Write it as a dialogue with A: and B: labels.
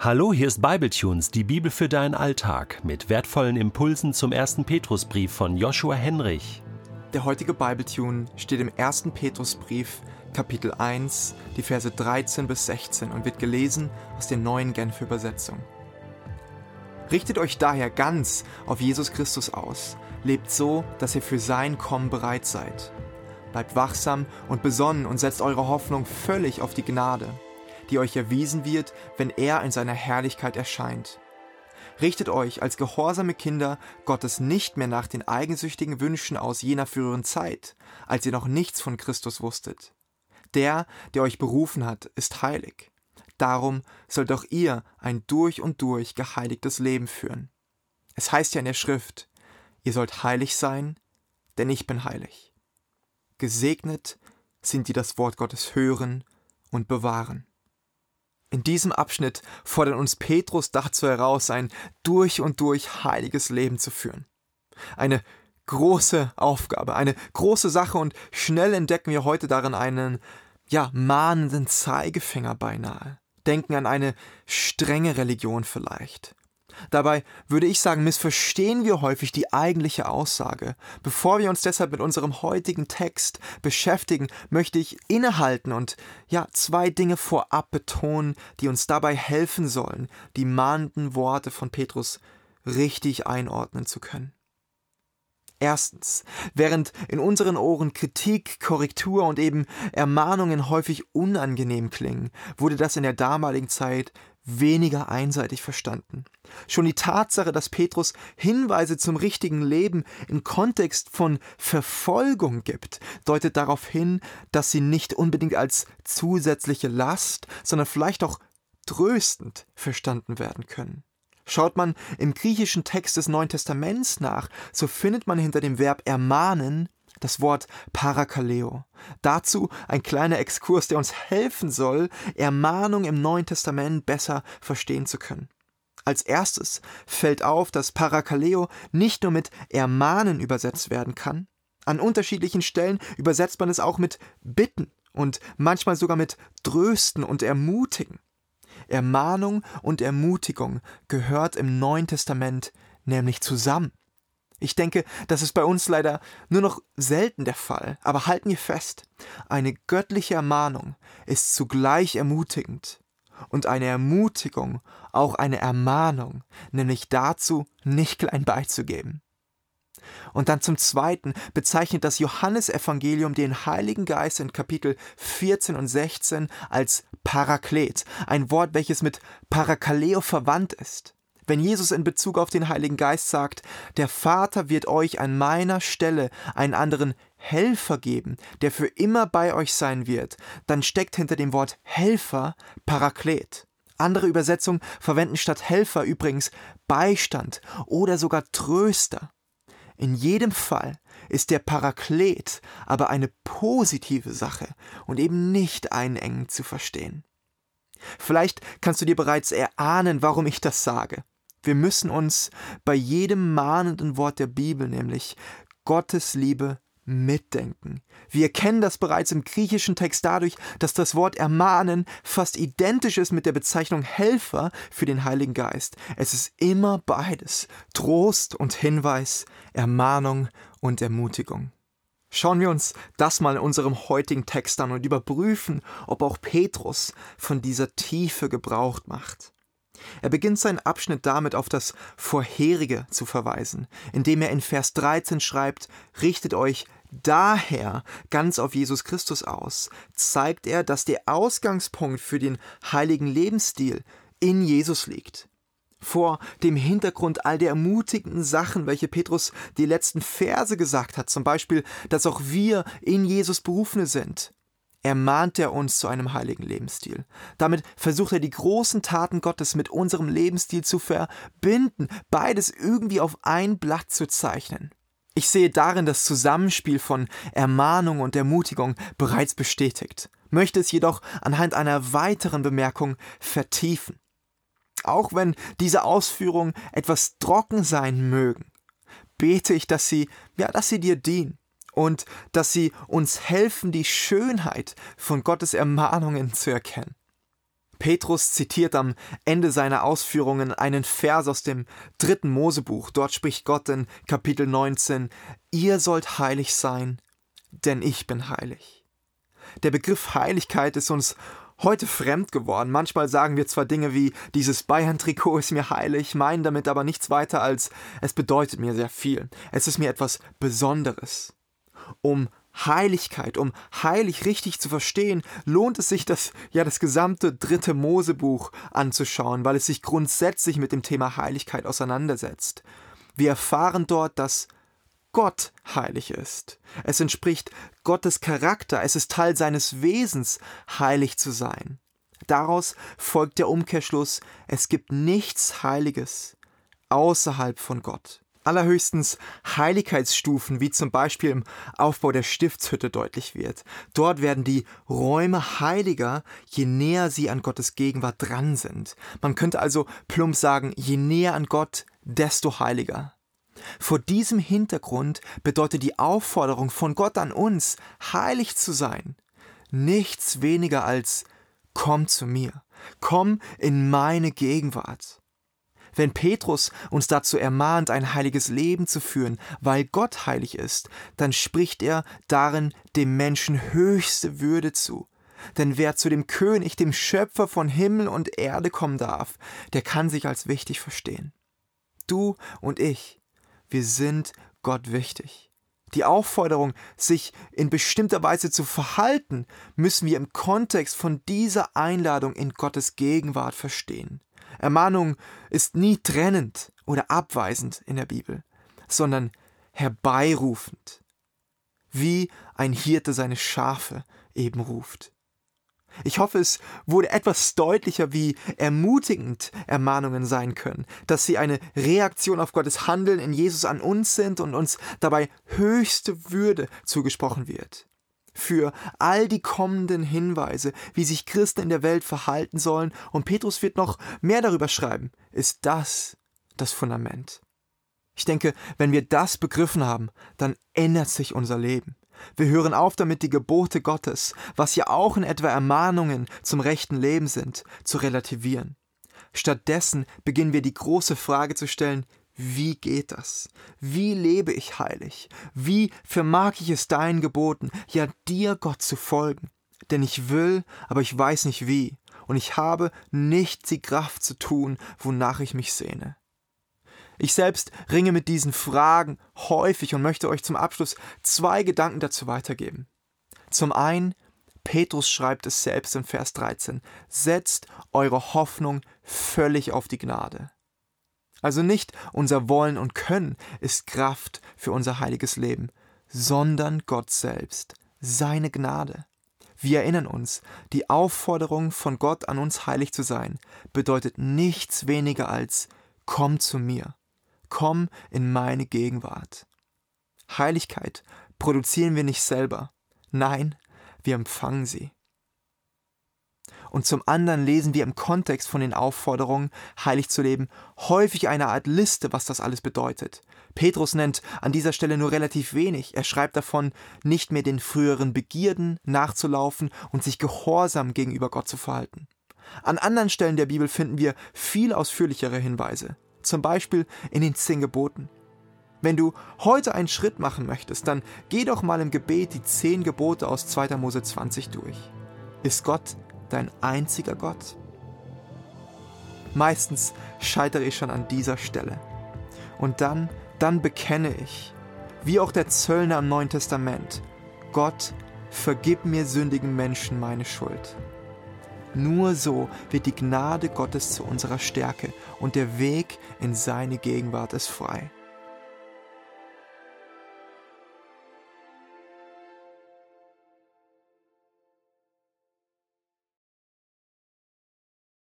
A: Hallo, hier ist Bibletunes, die Bibel für deinen Alltag, mit wertvollen Impulsen zum ersten Petrusbrief von Joshua Henrich.
B: Der heutige Bibletune steht im ersten Petrusbrief, Kapitel 1, die Verse 13 bis 16 und wird gelesen aus der neuen Genfer Übersetzung. Richtet euch daher ganz auf Jesus Christus aus, lebt so, dass ihr für sein Kommen bereit seid. Bleibt wachsam und besonnen und setzt eure Hoffnung völlig auf die Gnade die euch erwiesen wird, wenn er in seiner Herrlichkeit erscheint. Richtet euch als gehorsame Kinder Gottes nicht mehr nach den eigensüchtigen Wünschen aus jener früheren Zeit, als ihr noch nichts von Christus wusstet. Der, der euch berufen hat, ist heilig. Darum sollt auch ihr ein durch und durch geheiligtes Leben führen. Es heißt ja in der Schrift, ihr sollt heilig sein, denn ich bin heilig. Gesegnet sind die das Wort Gottes hören und bewahren. In diesem Abschnitt fordert uns Petrus dazu heraus, ein durch und durch heiliges Leben zu führen. Eine große Aufgabe, eine große Sache und schnell entdecken wir heute darin einen, ja, mahnenden Zeigefinger beinahe. Denken an eine strenge Religion vielleicht. Dabei würde ich sagen, missverstehen wir häufig die eigentliche Aussage. Bevor wir uns deshalb mit unserem heutigen Text beschäftigen, möchte ich innehalten und ja, zwei Dinge vorab betonen, die uns dabei helfen sollen, die mahnenden Worte von Petrus richtig einordnen zu können. Erstens, während in unseren Ohren Kritik, Korrektur und eben Ermahnungen häufig unangenehm klingen, wurde das in der damaligen Zeit weniger einseitig verstanden. Schon die Tatsache, dass Petrus Hinweise zum richtigen Leben im Kontext von Verfolgung gibt, deutet darauf hin, dass sie nicht unbedingt als zusätzliche Last, sondern vielleicht auch tröstend verstanden werden können. Schaut man im griechischen Text des Neuen Testaments nach, so findet man hinter dem Verb ermahnen das Wort Parakaleo. Dazu ein kleiner Exkurs, der uns helfen soll, Ermahnung im Neuen Testament besser verstehen zu können. Als erstes fällt auf, dass Parakaleo nicht nur mit Ermahnen übersetzt werden kann, an unterschiedlichen Stellen übersetzt man es auch mit Bitten und manchmal sogar mit Trösten und Ermutigen. Ermahnung und Ermutigung gehört im Neuen Testament nämlich zusammen. Ich denke, das ist bei uns leider nur noch selten der Fall, aber halten wir fest, eine göttliche Ermahnung ist zugleich ermutigend und eine Ermutigung auch eine Ermahnung, nämlich dazu, nicht klein beizugeben. Und dann zum Zweiten bezeichnet das Johannesevangelium den Heiligen Geist in Kapitel 14 und 16 als Paraklet, ein Wort, welches mit Parakaleo verwandt ist. Wenn Jesus in Bezug auf den Heiligen Geist sagt, der Vater wird euch an meiner Stelle einen anderen Helfer geben, der für immer bei euch sein wird, dann steckt hinter dem Wort Helfer Paraklet. Andere Übersetzungen verwenden statt Helfer übrigens Beistand oder sogar Tröster. In jedem Fall ist der Paraklet aber eine positive Sache und eben nicht einengend zu verstehen. Vielleicht kannst du dir bereits erahnen, warum ich das sage. Wir müssen uns bei jedem mahnenden Wort der Bibel, nämlich Gottes Liebe, mitdenken. Wir erkennen das bereits im griechischen Text dadurch, dass das Wort ermahnen fast identisch ist mit der Bezeichnung Helfer für den Heiligen Geist. Es ist immer beides, Trost und Hinweis, Ermahnung und Ermutigung. Schauen wir uns das mal in unserem heutigen Text an und überprüfen, ob auch Petrus von dieser Tiefe Gebrauch macht. Er beginnt seinen Abschnitt damit auf das Vorherige zu verweisen, indem er in Vers 13 schreibt, richtet euch daher ganz auf Jesus Christus aus, zeigt er, dass der Ausgangspunkt für den heiligen Lebensstil in Jesus liegt. Vor dem Hintergrund all der ermutigenden Sachen, welche Petrus die letzten Verse gesagt hat, zum Beispiel, dass auch wir in Jesus Berufene sind, ermahnt er uns zu einem heiligen Lebensstil. Damit versucht er die großen Taten Gottes mit unserem Lebensstil zu verbinden, beides irgendwie auf ein Blatt zu zeichnen. Ich sehe darin das Zusammenspiel von Ermahnung und Ermutigung bereits bestätigt, möchte es jedoch anhand einer weiteren Bemerkung vertiefen. Auch wenn diese Ausführungen etwas trocken sein mögen, bete ich, dass sie, ja, dass sie dir dienen und dass sie uns helfen, die Schönheit von Gottes Ermahnungen zu erkennen. Petrus zitiert am Ende seiner Ausführungen einen Vers aus dem dritten Mosebuch. Dort spricht Gott in Kapitel 19, Ihr sollt heilig sein, denn ich bin heilig. Der Begriff Heiligkeit ist uns heute fremd geworden. Manchmal sagen wir zwar Dinge wie dieses Bayern-Trikot ist mir heilig, meinen damit aber nichts weiter als es bedeutet mir sehr viel. Es ist mir etwas Besonderes. Um Heiligkeit, um heilig richtig zu verstehen, lohnt es sich, das ja das gesamte dritte Mosebuch anzuschauen, weil es sich grundsätzlich mit dem Thema Heiligkeit auseinandersetzt. Wir erfahren dort, dass Gott heilig ist. Es entspricht Gottes Charakter, es ist Teil seines Wesens, heilig zu sein. Daraus folgt der Umkehrschluss, es gibt nichts Heiliges außerhalb von Gott. Allerhöchstens Heiligkeitsstufen, wie zum Beispiel im Aufbau der Stiftshütte deutlich wird. Dort werden die Räume heiliger, je näher sie an Gottes Gegenwart dran sind. Man könnte also plump sagen, je näher an Gott, desto heiliger. Vor diesem Hintergrund bedeutet die Aufforderung von Gott an uns, heilig zu sein, nichts weniger als komm zu mir, komm in meine Gegenwart. Wenn Petrus uns dazu ermahnt, ein heiliges Leben zu führen, weil Gott heilig ist, dann spricht er darin dem Menschen höchste Würde zu. Denn wer zu dem König, dem Schöpfer von Himmel und Erde kommen darf, der kann sich als wichtig verstehen. Du und ich, wir sind Gott wichtig. Die Aufforderung, sich in bestimmter Weise zu verhalten, müssen wir im Kontext von dieser Einladung in Gottes Gegenwart verstehen. Ermahnung ist nie trennend oder abweisend in der Bibel, sondern herbeirufend, wie ein Hirte seine Schafe eben ruft. Ich hoffe, es wurde etwas deutlicher, wie ermutigend Ermahnungen sein können, dass sie eine Reaktion auf Gottes Handeln in Jesus an uns sind und uns dabei höchste Würde zugesprochen wird. Für all die kommenden Hinweise, wie sich Christen in der Welt verhalten sollen, und Petrus wird noch mehr darüber schreiben, ist das das Fundament. Ich denke, wenn wir das begriffen haben, dann ändert sich unser Leben. Wir hören auf damit, die Gebote Gottes, was ja auch in etwa Ermahnungen zum rechten Leben sind, zu relativieren. Stattdessen beginnen wir die große Frage zu stellen, wie geht das? Wie lebe ich heilig? Wie vermag ich es deinen Geboten, ja dir Gott zu folgen? Denn ich will, aber ich weiß nicht wie, und ich habe nicht die Kraft zu tun, wonach ich mich sehne. Ich selbst ringe mit diesen Fragen häufig und möchte euch zum Abschluss zwei Gedanken dazu weitergeben. Zum einen, Petrus schreibt es selbst in Vers 13, setzt eure Hoffnung völlig auf die Gnade. Also nicht unser Wollen und Können ist Kraft für unser heiliges Leben, sondern Gott selbst, seine Gnade. Wir erinnern uns, die Aufforderung von Gott an uns heilig zu sein, bedeutet nichts weniger als Komm zu mir, Komm in meine Gegenwart. Heiligkeit produzieren wir nicht selber. Nein, wir empfangen sie. Und zum anderen lesen wir im Kontext von den Aufforderungen, heilig zu leben, häufig eine Art Liste, was das alles bedeutet. Petrus nennt an dieser Stelle nur relativ wenig. Er schreibt davon, nicht mehr den früheren Begierden nachzulaufen und sich gehorsam gegenüber Gott zu verhalten. An anderen Stellen der Bibel finden wir viel ausführlichere Hinweise zum Beispiel in den zehn Geboten. Wenn du heute einen Schritt machen möchtest, dann geh doch mal im Gebet die zehn Gebote aus 2. Mose 20 durch. Ist Gott dein einziger Gott? Meistens scheitere ich schon an dieser Stelle. Und dann, dann bekenne ich, wie auch der Zöllner im Neuen Testament, Gott, vergib mir sündigen Menschen meine Schuld. Nur so wird die Gnade Gottes zu unserer Stärke und der Weg in seine Gegenwart ist frei.